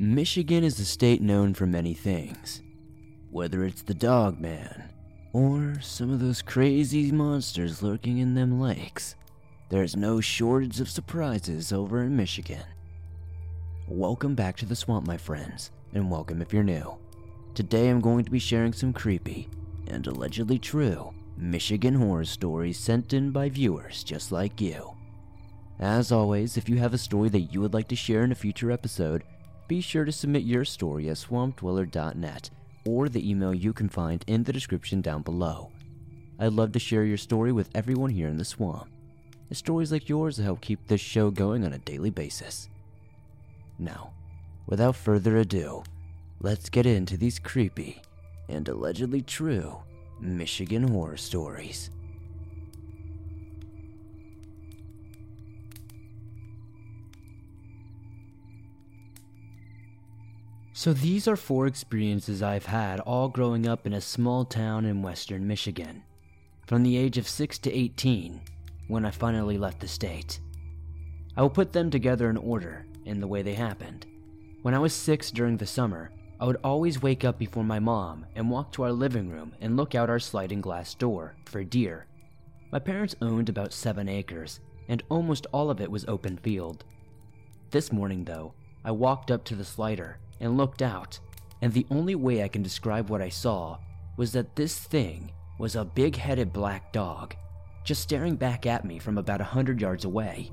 Michigan is a state known for many things. Whether it's the dog man, or some of those crazy monsters lurking in them lakes, there's no shortage of surprises over in Michigan. Welcome back to the swamp, my friends, and welcome if you're new. Today I'm going to be sharing some creepy and allegedly true Michigan horror stories sent in by viewers just like you. As always, if you have a story that you would like to share in a future episode, be sure to submit your story at swampdweller.net or the email you can find in the description down below. I'd love to share your story with everyone here in the swamp. It's stories like yours help keep this show going on a daily basis. Now, without further ado, let's get into these creepy and allegedly true Michigan horror stories. So, these are four experiences I've had all growing up in a small town in western Michigan. From the age of 6 to 18, when I finally left the state. I will put them together in order, in the way they happened. When I was 6 during the summer, I would always wake up before my mom and walk to our living room and look out our sliding glass door for deer. My parents owned about 7 acres, and almost all of it was open field. This morning, though, I walked up to the slider and looked out, and the only way I can describe what I saw was that this thing was a big headed black dog, just staring back at me from about a hundred yards away.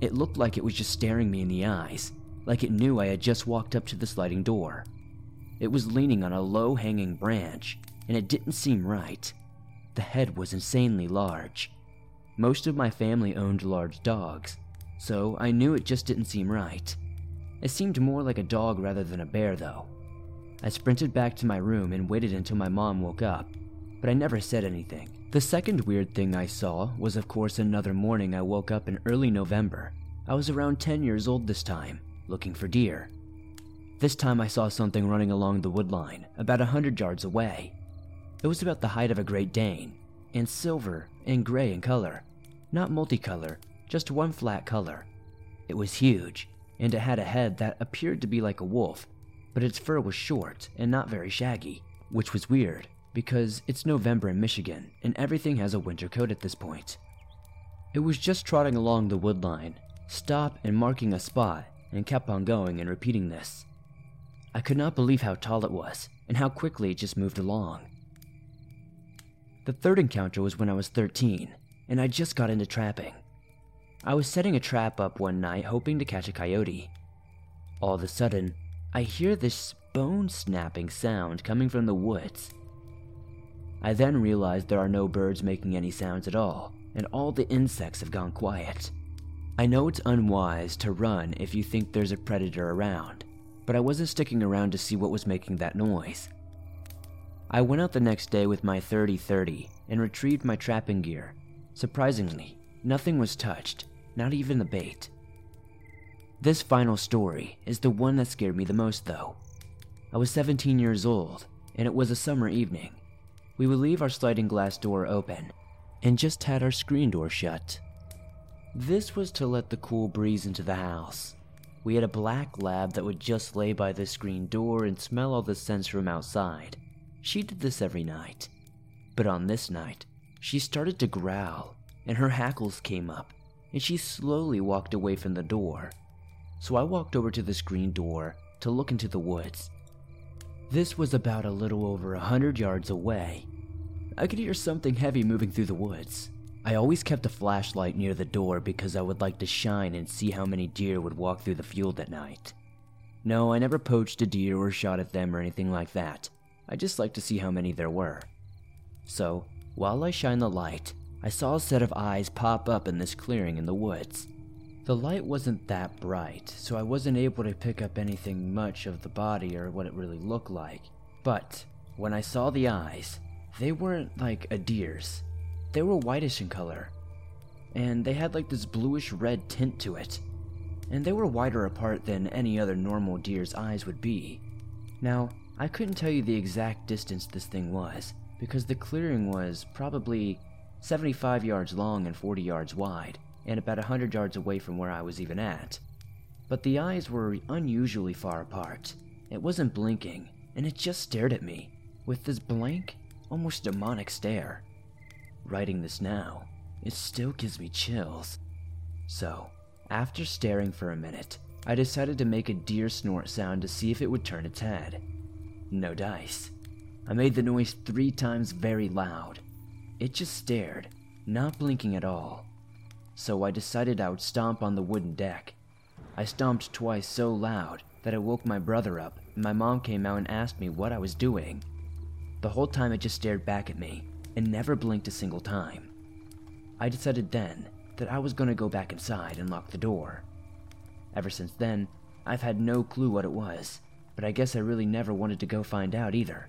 It looked like it was just staring me in the eyes, like it knew I had just walked up to the sliding door. It was leaning on a low hanging branch, and it didn't seem right. The head was insanely large. Most of my family owned large dogs, so I knew it just didn't seem right. It seemed more like a dog rather than a bear, though. I sprinted back to my room and waited until my mom woke up, but I never said anything. The second weird thing I saw was, of course, another morning I woke up in early November. I was around 10 years old this time, looking for deer. This time I saw something running along the woodline, about a hundred yards away. It was about the height of a Great Dane, and silver and gray in color. Not multicolor, just one flat color. It was huge, and it had a head that appeared to be like a wolf, but its fur was short and not very shaggy, which was weird because it's November in Michigan and everything has a winter coat at this point. It was just trotting along the wood line, stop and marking a spot, and kept on going and repeating this. I could not believe how tall it was and how quickly it just moved along. The third encounter was when I was 13, and I just got into trapping. I was setting a trap up one night hoping to catch a coyote. All of a sudden, I hear this bone snapping sound coming from the woods. I then realize there are no birds making any sounds at all, and all the insects have gone quiet. I know it's unwise to run if you think there's a predator around, but I wasn't sticking around to see what was making that noise. I went out the next day with my 30 30 and retrieved my trapping gear. Surprisingly, nothing was touched, not even the bait. This final story is the one that scared me the most, though. I was 17 years old, and it was a summer evening we would leave our sliding glass door open and just had our screen door shut. This was to let the cool breeze into the house. We had a black lab that would just lay by the screen door and smell all the scents from outside. She did this every night. But on this night, she started to growl, and her hackles came up, and she slowly walked away from the door. So I walked over to the screen door to look into the woods this was about a little over a hundred yards away. I could hear something heavy moving through the woods. I always kept a flashlight near the door because I would like to shine and see how many deer would walk through the field at night. No, I never poached a deer or shot at them or anything like that. I just liked to see how many there were. So, while I shine the light, I saw a set of eyes pop up in this clearing in the woods. The light wasn't that bright, so I wasn't able to pick up anything much of the body or what it really looked like. But when I saw the eyes, they weren't like a deer's. They were whitish in color, and they had like this bluish red tint to it. And they were wider apart than any other normal deer's eyes would be. Now, I couldn't tell you the exact distance this thing was, because the clearing was probably 75 yards long and 40 yards wide, and about 100 yards away from where I was even at. But the eyes were unusually far apart. It wasn't blinking, and it just stared at me, with this blank, almost demonic stare. Writing this now, it still gives me chills. So, after staring for a minute, I decided to make a deer snort sound to see if it would turn its head. No dice. I made the noise three times very loud. It just stared, not blinking at all. So I decided I would stomp on the wooden deck. I stomped twice so loud that it woke my brother up, and my mom came out and asked me what I was doing. The whole time it just stared back at me and never blinked a single time. I decided then that I was going to go back inside and lock the door. Ever since then, I've had no clue what it was, but I guess I really never wanted to go find out either.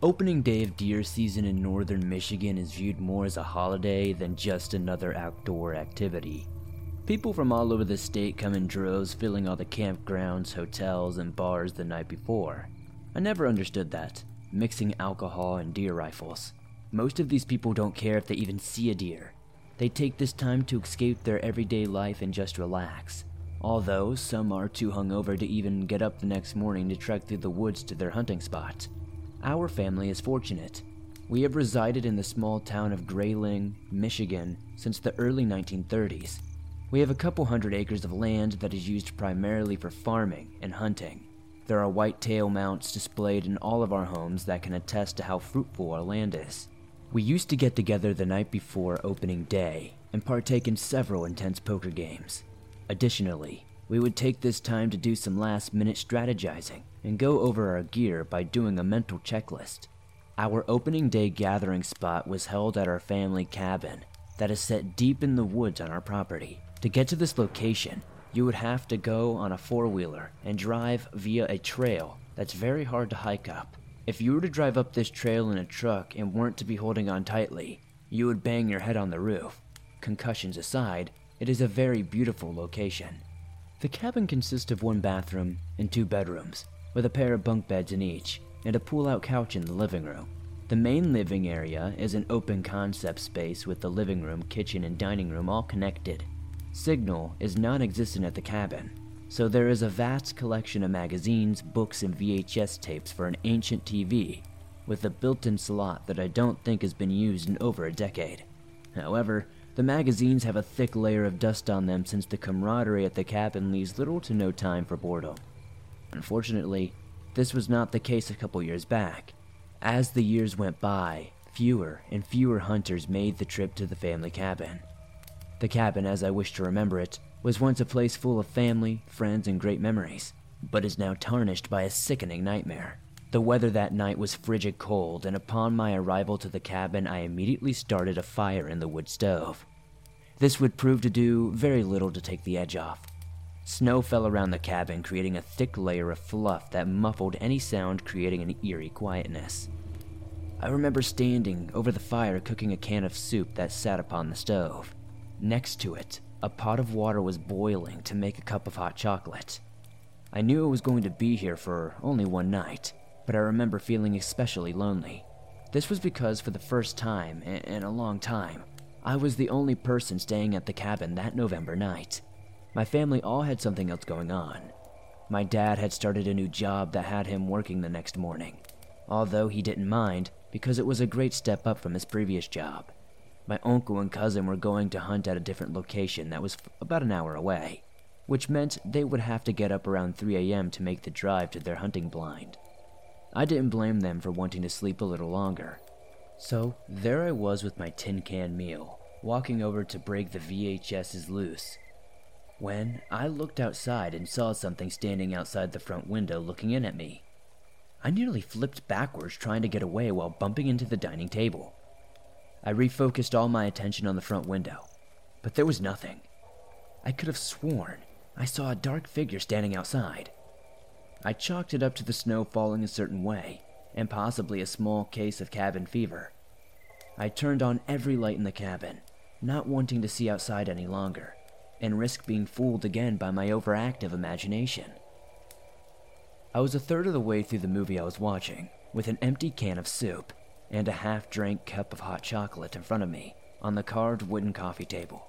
Opening day of deer season in northern Michigan is viewed more as a holiday than just another outdoor activity. People from all over the state come in droves, filling all the campgrounds, hotels, and bars the night before. I never understood that, mixing alcohol and deer rifles. Most of these people don't care if they even see a deer. They take this time to escape their everyday life and just relax. Although some are too hungover to even get up the next morning to trek through the woods to their hunting spot. Our family is fortunate. We have resided in the small town of Grayling, Michigan, since the early 1930s. We have a couple hundred acres of land that is used primarily for farming and hunting. There are white-tail mounts displayed in all of our homes that can attest to how fruitful our land is. We used to get together the night before opening day and partake in several intense poker games. Additionally, we would take this time to do some last minute strategizing and go over our gear by doing a mental checklist. Our opening day gathering spot was held at our family cabin that is set deep in the woods on our property. To get to this location, you would have to go on a four wheeler and drive via a trail that's very hard to hike up. If you were to drive up this trail in a truck and weren't to be holding on tightly, you would bang your head on the roof. Concussions aside, it is a very beautiful location. The cabin consists of one bathroom and two bedrooms, with a pair of bunk beds in each, and a pull out couch in the living room. The main living area is an open concept space with the living room, kitchen, and dining room all connected. Signal is non existent at the cabin, so there is a vast collection of magazines, books, and VHS tapes for an ancient TV, with a built in slot that I don't think has been used in over a decade. However, the magazines have a thick layer of dust on them since the camaraderie at the cabin leaves little to no time for boredom. Unfortunately, this was not the case a couple years back. As the years went by, fewer and fewer hunters made the trip to the family cabin. The cabin, as I wish to remember it, was once a place full of family, friends, and great memories, but is now tarnished by a sickening nightmare. The weather that night was frigid cold, and upon my arrival to the cabin, I immediately started a fire in the wood stove. This would prove to do very little to take the edge off. Snow fell around the cabin, creating a thick layer of fluff that muffled any sound, creating an eerie quietness. I remember standing over the fire cooking a can of soup that sat upon the stove. Next to it, a pot of water was boiling to make a cup of hot chocolate. I knew I was going to be here for only one night, but I remember feeling especially lonely. This was because, for the first time in a long time, I was the only person staying at the cabin that November night. My family all had something else going on. My dad had started a new job that had him working the next morning, although he didn't mind because it was a great step up from his previous job. My uncle and cousin were going to hunt at a different location that was about an hour away, which meant they would have to get up around 3 a.m. to make the drive to their hunting blind. I didn't blame them for wanting to sleep a little longer. So there I was with my tin can meal, walking over to break the VHSs loose. When I looked outside and saw something standing outside the front window looking in at me. I nearly flipped backwards trying to get away while bumping into the dining table. I refocused all my attention on the front window, but there was nothing. I could have sworn I saw a dark figure standing outside. I chalked it up to the snow falling a certain way, and possibly a small case of cabin fever. I turned on every light in the cabin, not wanting to see outside any longer, and risk being fooled again by my overactive imagination. I was a third of the way through the movie I was watching, with an empty can of soup and a half drank cup of hot chocolate in front of me on the carved wooden coffee table.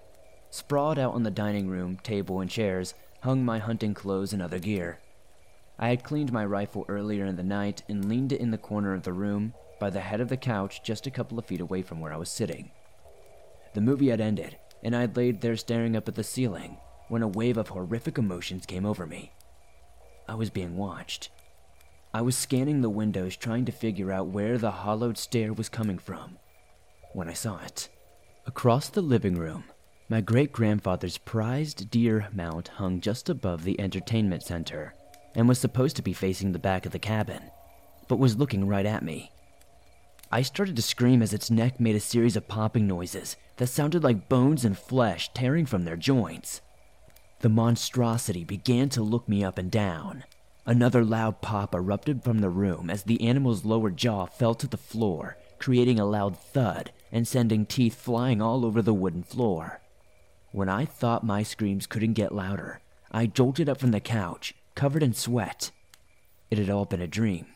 Sprawled out on the dining room table and chairs hung my hunting clothes and other gear. I had cleaned my rifle earlier in the night and leaned it in the corner of the room by the head of the couch just a couple of feet away from where I was sitting. The movie had ended, and I had laid there staring up at the ceiling when a wave of horrific emotions came over me. I was being watched. I was scanning the windows trying to figure out where the hollowed stare was coming from when I saw it. Across the living room, my great grandfather's prized deer mount hung just above the entertainment center and was supposed to be facing the back of the cabin, but was looking right at me. I started to scream as its neck made a series of popping noises that sounded like bones and flesh tearing from their joints. The monstrosity began to look me up and down. Another loud pop erupted from the room as the animal's lower jaw fell to the floor, creating a loud thud and sending teeth flying all over the wooden floor. When I thought my screams couldn't get louder, I jolted up from the couch, covered in sweat. It had all been a dream.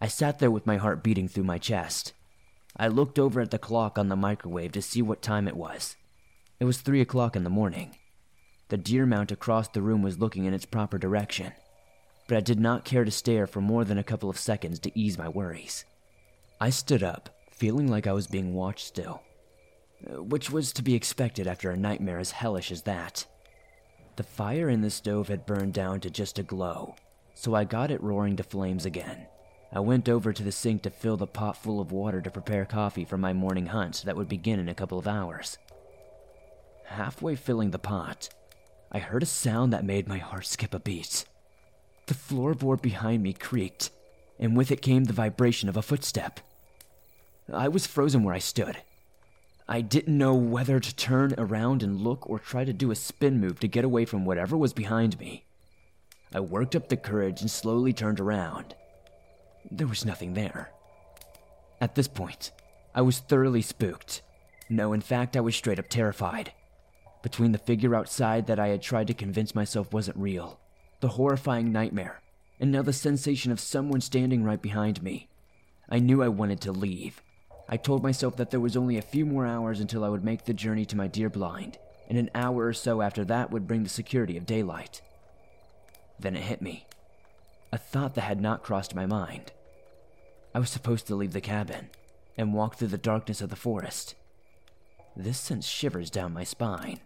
I sat there with my heart beating through my chest. I looked over at the clock on the microwave to see what time it was. It was three o'clock in the morning. The deer mount across the room was looking in its proper direction, but I did not care to stare for more than a couple of seconds to ease my worries. I stood up, feeling like I was being watched still, which was to be expected after a nightmare as hellish as that. The fire in the stove had burned down to just a glow, so I got it roaring to flames again. I went over to the sink to fill the pot full of water to prepare coffee for my morning hunt that would begin in a couple of hours. Halfway filling the pot, I heard a sound that made my heart skip a beat. The floorboard behind me creaked, and with it came the vibration of a footstep. I was frozen where I stood. I didn't know whether to turn around and look or try to do a spin move to get away from whatever was behind me. I worked up the courage and slowly turned around. There was nothing there. At this point, I was thoroughly spooked. No, in fact, I was straight up terrified. Between the figure outside that I had tried to convince myself wasn't real, the horrifying nightmare, and now the sensation of someone standing right behind me, I knew I wanted to leave. I told myself that there was only a few more hours until I would make the journey to my deer blind, and an hour or so after that would bring the security of daylight. Then it hit me a thought that had not crossed my mind. I was supposed to leave the cabin and walk through the darkness of the forest. This sent shivers down my spine.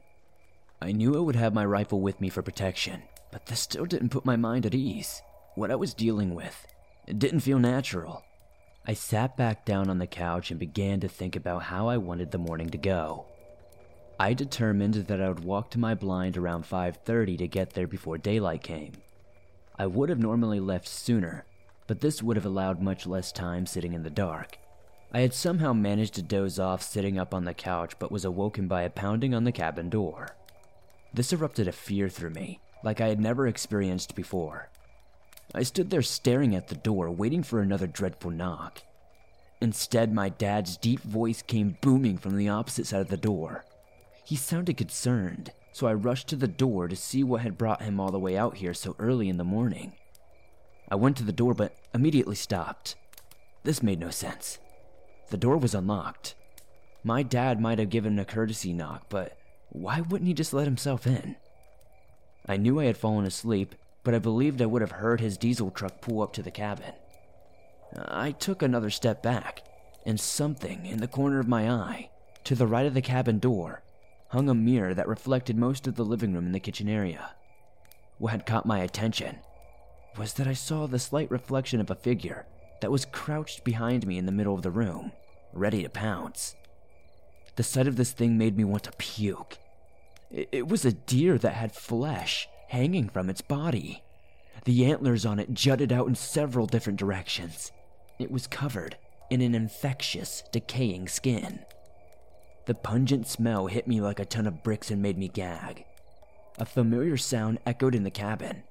I knew I would have my rifle with me for protection, but this still didn't put my mind at ease. What I was dealing with, it didn't feel natural. I sat back down on the couch and began to think about how I wanted the morning to go. I determined that I would walk to my blind around 5:30 to get there before daylight came. I would have normally left sooner, but this would have allowed much less time sitting in the dark. I had somehow managed to doze off sitting up on the couch, but was awoken by a pounding on the cabin door. This erupted a fear through me, like I had never experienced before. I stood there staring at the door, waiting for another dreadful knock. Instead, my dad's deep voice came booming from the opposite side of the door. He sounded concerned, so I rushed to the door to see what had brought him all the way out here so early in the morning. I went to the door but immediately stopped. This made no sense. The door was unlocked. My dad might have given a courtesy knock, but why wouldn't he just let himself in? I knew I had fallen asleep, but I believed I would have heard his diesel truck pull up to the cabin. Uh, I took another step back, and something in the corner of my eye, to the right of the cabin door, hung a mirror that reflected most of the living room and the kitchen area. What had caught my attention was that I saw the slight reflection of a figure that was crouched behind me in the middle of the room, ready to pounce. The sight of this thing made me want to puke. It was a deer that had flesh hanging from its body. The antlers on it jutted out in several different directions. It was covered in an infectious, decaying skin. The pungent smell hit me like a ton of bricks and made me gag. A familiar sound echoed in the cabin.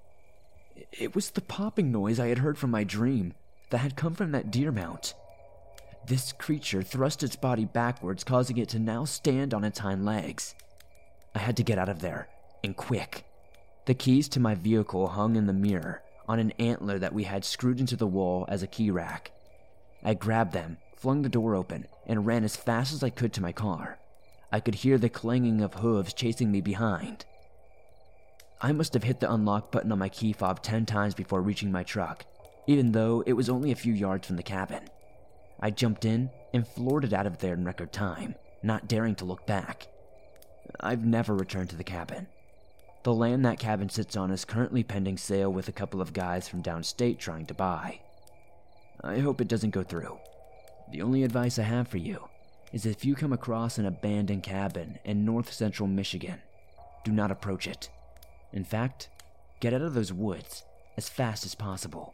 It was the popping noise I had heard from my dream that had come from that deer mount. This creature thrust its body backwards, causing it to now stand on its hind legs. I had to get out of there, and quick. The keys to my vehicle hung in the mirror on an antler that we had screwed into the wall as a key rack. I grabbed them, flung the door open, and ran as fast as I could to my car. I could hear the clanging of hooves chasing me behind. I must have hit the unlock button on my key fob 10 times before reaching my truck, even though it was only a few yards from the cabin. I jumped in and floored it out of there in record time, not daring to look back. I've never returned to the cabin. The land that cabin sits on is currently pending sale with a couple of guys from downstate trying to buy. I hope it doesn't go through. The only advice I have for you is if you come across an abandoned cabin in north central Michigan, do not approach it. In fact, get out of those woods as fast as possible.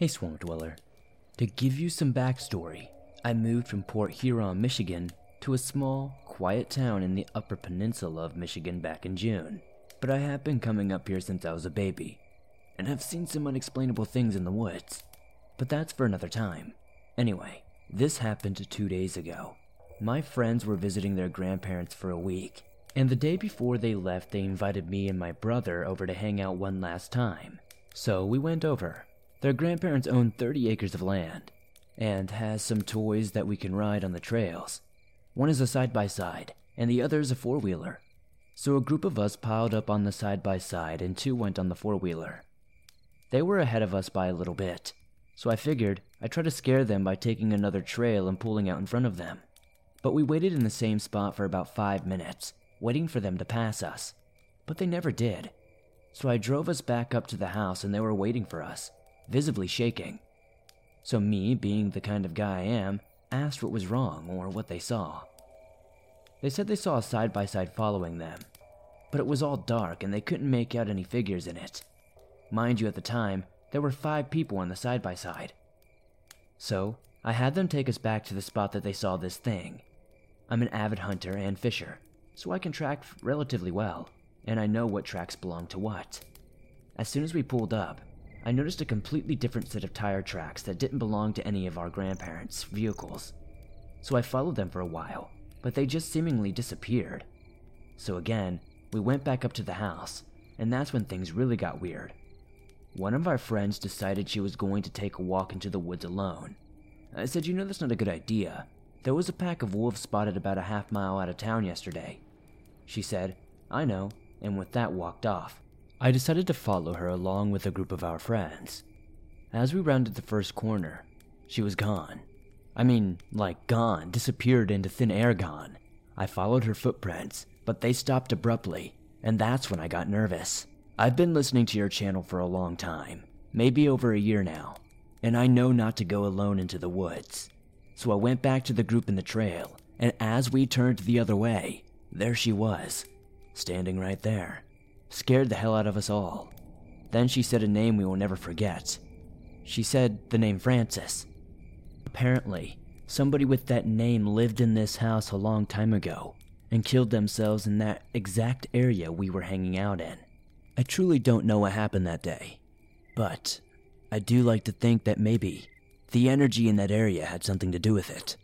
Hey, Swamp Dweller. To give you some backstory, I moved from Port Huron, Michigan, to a small, quiet town in the Upper Peninsula of Michigan back in June. But I have been coming up here since I was a baby, and have seen some unexplainable things in the woods. But that's for another time. Anyway, this happened two days ago. My friends were visiting their grandparents for a week, and the day before they left, they invited me and my brother over to hang out one last time. So we went over. Their grandparents own 30 acres of land and has some toys that we can ride on the trails. One is a side by side, and the other is a four wheeler. So a group of us piled up on the side by side, and two went on the four wheeler. They were ahead of us by a little bit, so I figured I'd try to scare them by taking another trail and pulling out in front of them. But we waited in the same spot for about five minutes, waiting for them to pass us. But they never did. So I drove us back up to the house, and they were waiting for us visibly shaking. So, me, being the kind of guy I am, asked what was wrong or what they saw. They said they saw a side by side following them, but it was all dark and they couldn't make out any figures in it. Mind you, at the time, there were five people on the side by side. So, I had them take us back to the spot that they saw this thing. I'm an avid hunter and fisher, so I can track relatively well, and I know what tracks belong to what. As soon as we pulled up, I noticed a completely different set of tire tracks that didn't belong to any of our grandparents' vehicles. So I followed them for a while, but they just seemingly disappeared. So again, we went back up to the house, and that's when things really got weird. One of our friends decided she was going to take a walk into the woods alone. I said, You know, that's not a good idea. There was a pack of wolves spotted about a half mile out of town yesterday. She said, I know, and with that walked off. I decided to follow her along with a group of our friends. As we rounded the first corner, she was gone. I mean, like gone, disappeared into thin air gone. I followed her footprints, but they stopped abruptly, and that's when I got nervous. I've been listening to your channel for a long time, maybe over a year now, and I know not to go alone into the woods. So I went back to the group in the trail, and as we turned the other way, there she was, standing right there scared the hell out of us all. Then she said a name we will never forget. She said the name Francis. Apparently, somebody with that name lived in this house a long time ago and killed themselves in that exact area we were hanging out in. I truly don't know what happened that day, but I do like to think that maybe the energy in that area had something to do with it.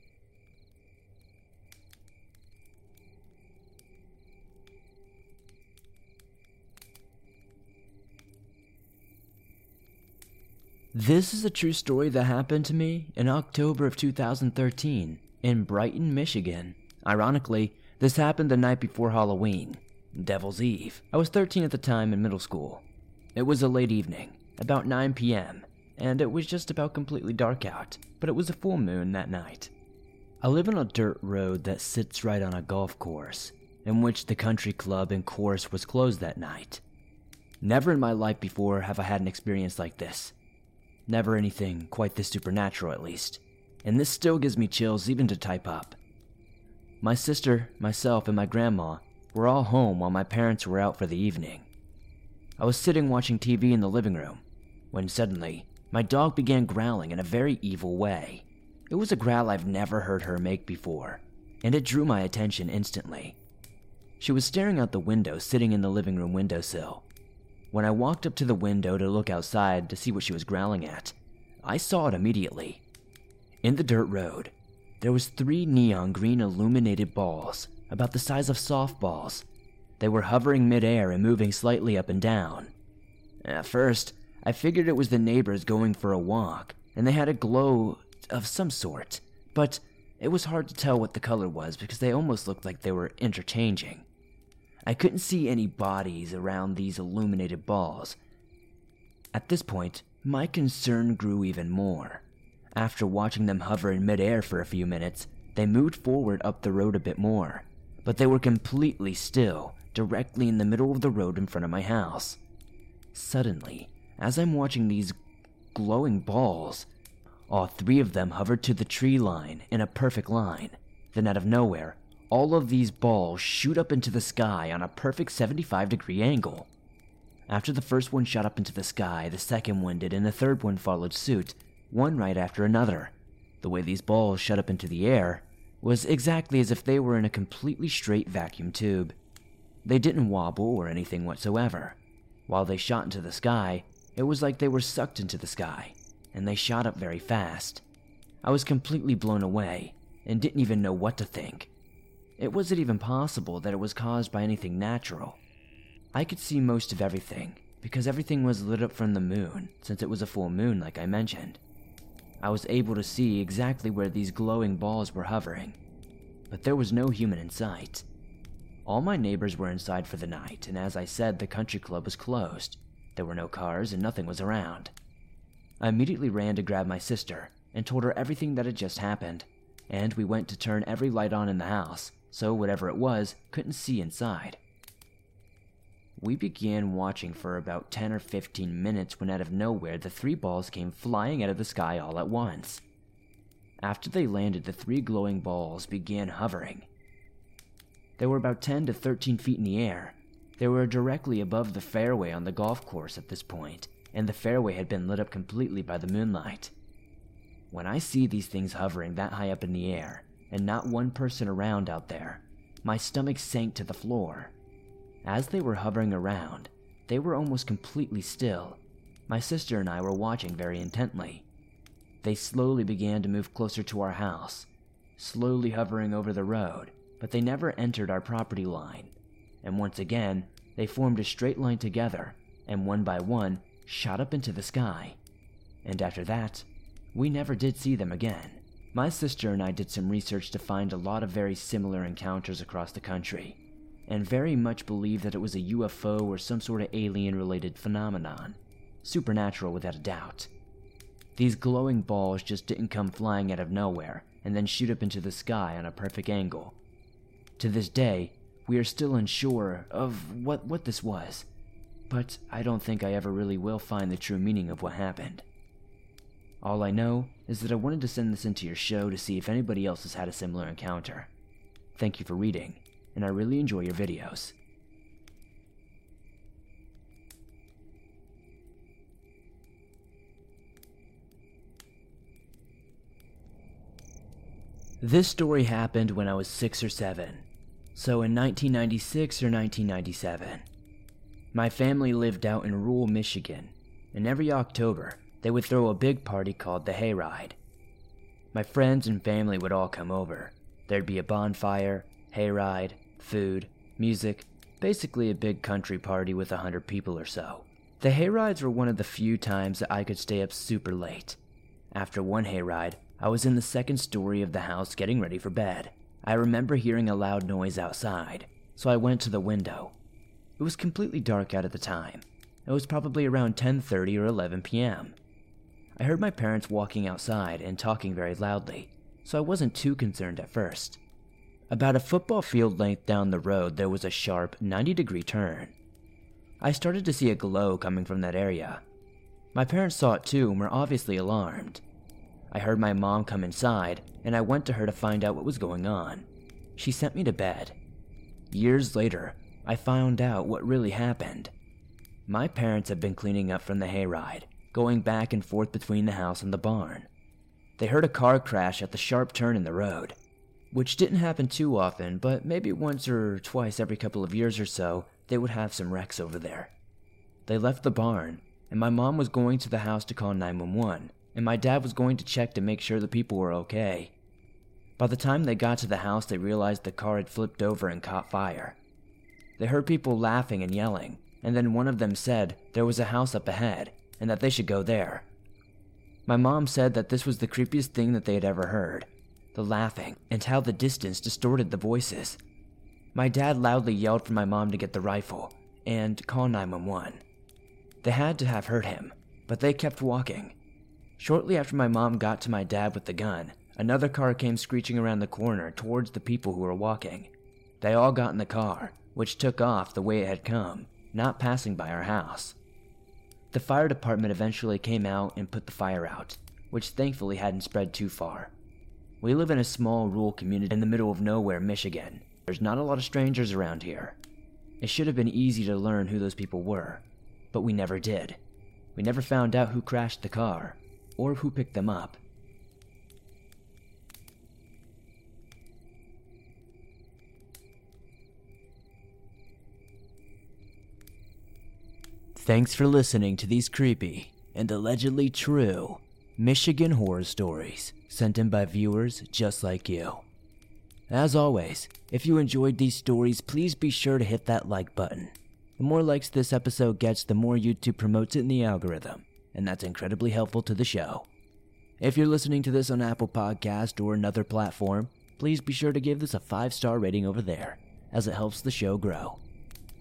This is a true story that happened to me in October of 2013 in Brighton, Michigan. Ironically, this happened the night before Halloween, Devil's Eve. I was 13 at the time in middle school. It was a late evening, about 9 p.m., and it was just about completely dark out, but it was a full moon that night. I live on a dirt road that sits right on a golf course, in which the country club and course was closed that night. Never in my life before have I had an experience like this. Never anything quite this supernatural, at least. And this still gives me chills even to type up. My sister, myself, and my grandma were all home while my parents were out for the evening. I was sitting watching TV in the living room when suddenly my dog began growling in a very evil way. It was a growl I've never heard her make before, and it drew my attention instantly. She was staring out the window sitting in the living room windowsill. When I walked up to the window to look outside to see what she was growling at, I saw it immediately. In the dirt road, there was three neon green illuminated balls about the size of softballs. They were hovering midair and moving slightly up and down. At first, I figured it was the neighbors going for a walk, and they had a glow of some sort, but it was hard to tell what the color was because they almost looked like they were interchanging. I couldn't see any bodies around these illuminated balls. At this point, my concern grew even more. After watching them hover in midair for a few minutes, they moved forward up the road a bit more, but they were completely still, directly in the middle of the road in front of my house. Suddenly, as I'm watching these glowing balls, all three of them hovered to the tree line in a perfect line. Then, out of nowhere, all of these balls shoot up into the sky on a perfect 75 degree angle. After the first one shot up into the sky, the second one did, and the third one followed suit, one right after another. The way these balls shot up into the air was exactly as if they were in a completely straight vacuum tube. They didn't wobble or anything whatsoever. While they shot into the sky, it was like they were sucked into the sky, and they shot up very fast. I was completely blown away and didn't even know what to think. It wasn't even possible that it was caused by anything natural. I could see most of everything because everything was lit up from the moon, since it was a full moon, like I mentioned. I was able to see exactly where these glowing balls were hovering, but there was no human in sight. All my neighbors were inside for the night, and as I said, the country club was closed. There were no cars and nothing was around. I immediately ran to grab my sister and told her everything that had just happened, and we went to turn every light on in the house, so whatever it was couldn't see inside. We began watching for about 10 or 15 minutes when out of nowhere the three balls came flying out of the sky all at once. After they landed, the three glowing balls began hovering. They were about 10 to 13 feet in the air. They were directly above the fairway on the golf course at this point, and the fairway had been lit up completely by the moonlight. When I see these things hovering that high up in the air, and not one person around out there, my stomach sank to the floor. As they were hovering around, they were almost completely still. My sister and I were watching very intently. They slowly began to move closer to our house, slowly hovering over the road, but they never entered our property line. And once again, they formed a straight line together, and one by one, shot up into the sky. And after that, we never did see them again. My sister and I did some research to find a lot of very similar encounters across the country and very much believe that it was a UFO or some sort of alien related phenomenon. Supernatural without a doubt. These glowing balls just didn't come flying out of nowhere and then shoot up into the sky on a perfect angle. To this day, we are still unsure of what, what this was, but I don't think I ever really will find the true meaning of what happened. All I know is that I wanted to send this into your show to see if anybody else has had a similar encounter. Thank you for reading and I really enjoy your videos. This story happened when I was 6 or 7, so in 1996 or 1997. My family lived out in rural Michigan, and every October they would throw a big party called the Hayride. My friends and family would all come over. There'd be a bonfire, hayride, food, music, basically a big country party with a hundred people or so. The hayrides were one of the few times that I could stay up super late. After one hayride, I was in the second story of the house getting ready for bed. I remember hearing a loud noise outside, so I went to the window. It was completely dark out at the time. It was probably around 10:30 or 11 p.m. I heard my parents walking outside and talking very loudly, so I wasn't too concerned at first. About a football field length down the road, there was a sharp 90 degree turn. I started to see a glow coming from that area. My parents saw it too and were obviously alarmed. I heard my mom come inside, and I went to her to find out what was going on. She sent me to bed. Years later, I found out what really happened. My parents had been cleaning up from the hayride, going back and forth between the house and the barn. They heard a car crash at the sharp turn in the road, which didn't happen too often, but maybe once or twice every couple of years or so, they would have some wrecks over there. They left the barn, and my mom was going to the house to call 911, and my dad was going to check to make sure the people were okay. By the time they got to the house, they realized the car had flipped over and caught fire. They heard people laughing and yelling, and then one of them said there was a house up ahead and that they should go there. My mom said that this was the creepiest thing that they had ever heard the laughing and how the distance distorted the voices. My dad loudly yelled for my mom to get the rifle and call 911. They had to have heard him, but they kept walking. Shortly after my mom got to my dad with the gun, another car came screeching around the corner towards the people who were walking. They all got in the car, which took off the way it had come, not passing by our house. The fire department eventually came out and put the fire out, which thankfully hadn't spread too far. We live in a small rural community in the middle of nowhere, Michigan. There's not a lot of strangers around here. It should have been easy to learn who those people were, but we never did. We never found out who crashed the car, or who picked them up. Thanks for listening to these creepy and allegedly true Michigan horror stories sent in by viewers just like you. As always, if you enjoyed these stories, please be sure to hit that like button. The more likes this episode gets, the more YouTube promotes it in the algorithm, and that's incredibly helpful to the show. If you're listening to this on Apple Podcast or another platform, please be sure to give this a 5-star rating over there, as it helps the show grow.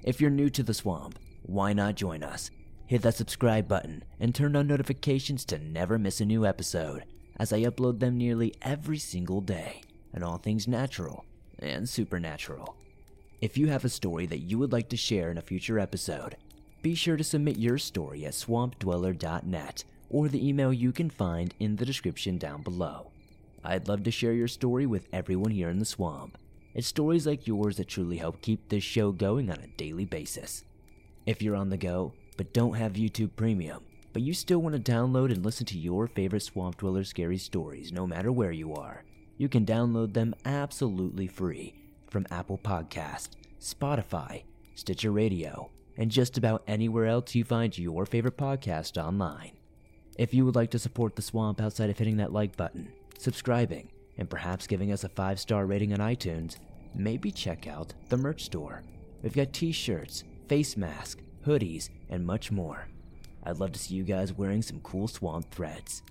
If you're new to the swamp, why not join us? Hit that subscribe button and turn on notifications to never miss a new episode, as I upload them nearly every single day, and all things natural and supernatural. If you have a story that you would like to share in a future episode, be sure to submit your story at swampdweller.net or the email you can find in the description down below. I'd love to share your story with everyone here in the swamp. It's stories like yours that truly help keep this show going on a daily basis. If you're on the go, but don't have YouTube Premium, but you still want to download and listen to your favorite Swamp Dweller scary stories no matter where you are, you can download them absolutely free from Apple Podcast, Spotify, Stitcher Radio, and just about anywhere else you find your favorite podcast online. If you would like to support the swamp outside of hitting that like button, subscribing, and perhaps giving us a 5-star rating on iTunes, maybe check out the merch store. We've got t-shirts, face masks, hoodies, and much more. I'd love to see you guys wearing some cool swamp threads.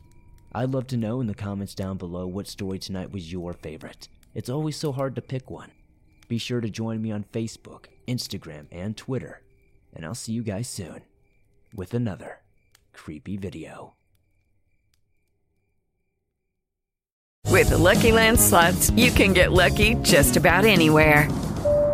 I'd love to know in the comments down below what story tonight was your favorite. It's always so hard to pick one. Be sure to join me on Facebook, Instagram, and Twitter. And I'll see you guys soon with another creepy video. With the Lucky Land slots, you can get lucky just about anywhere.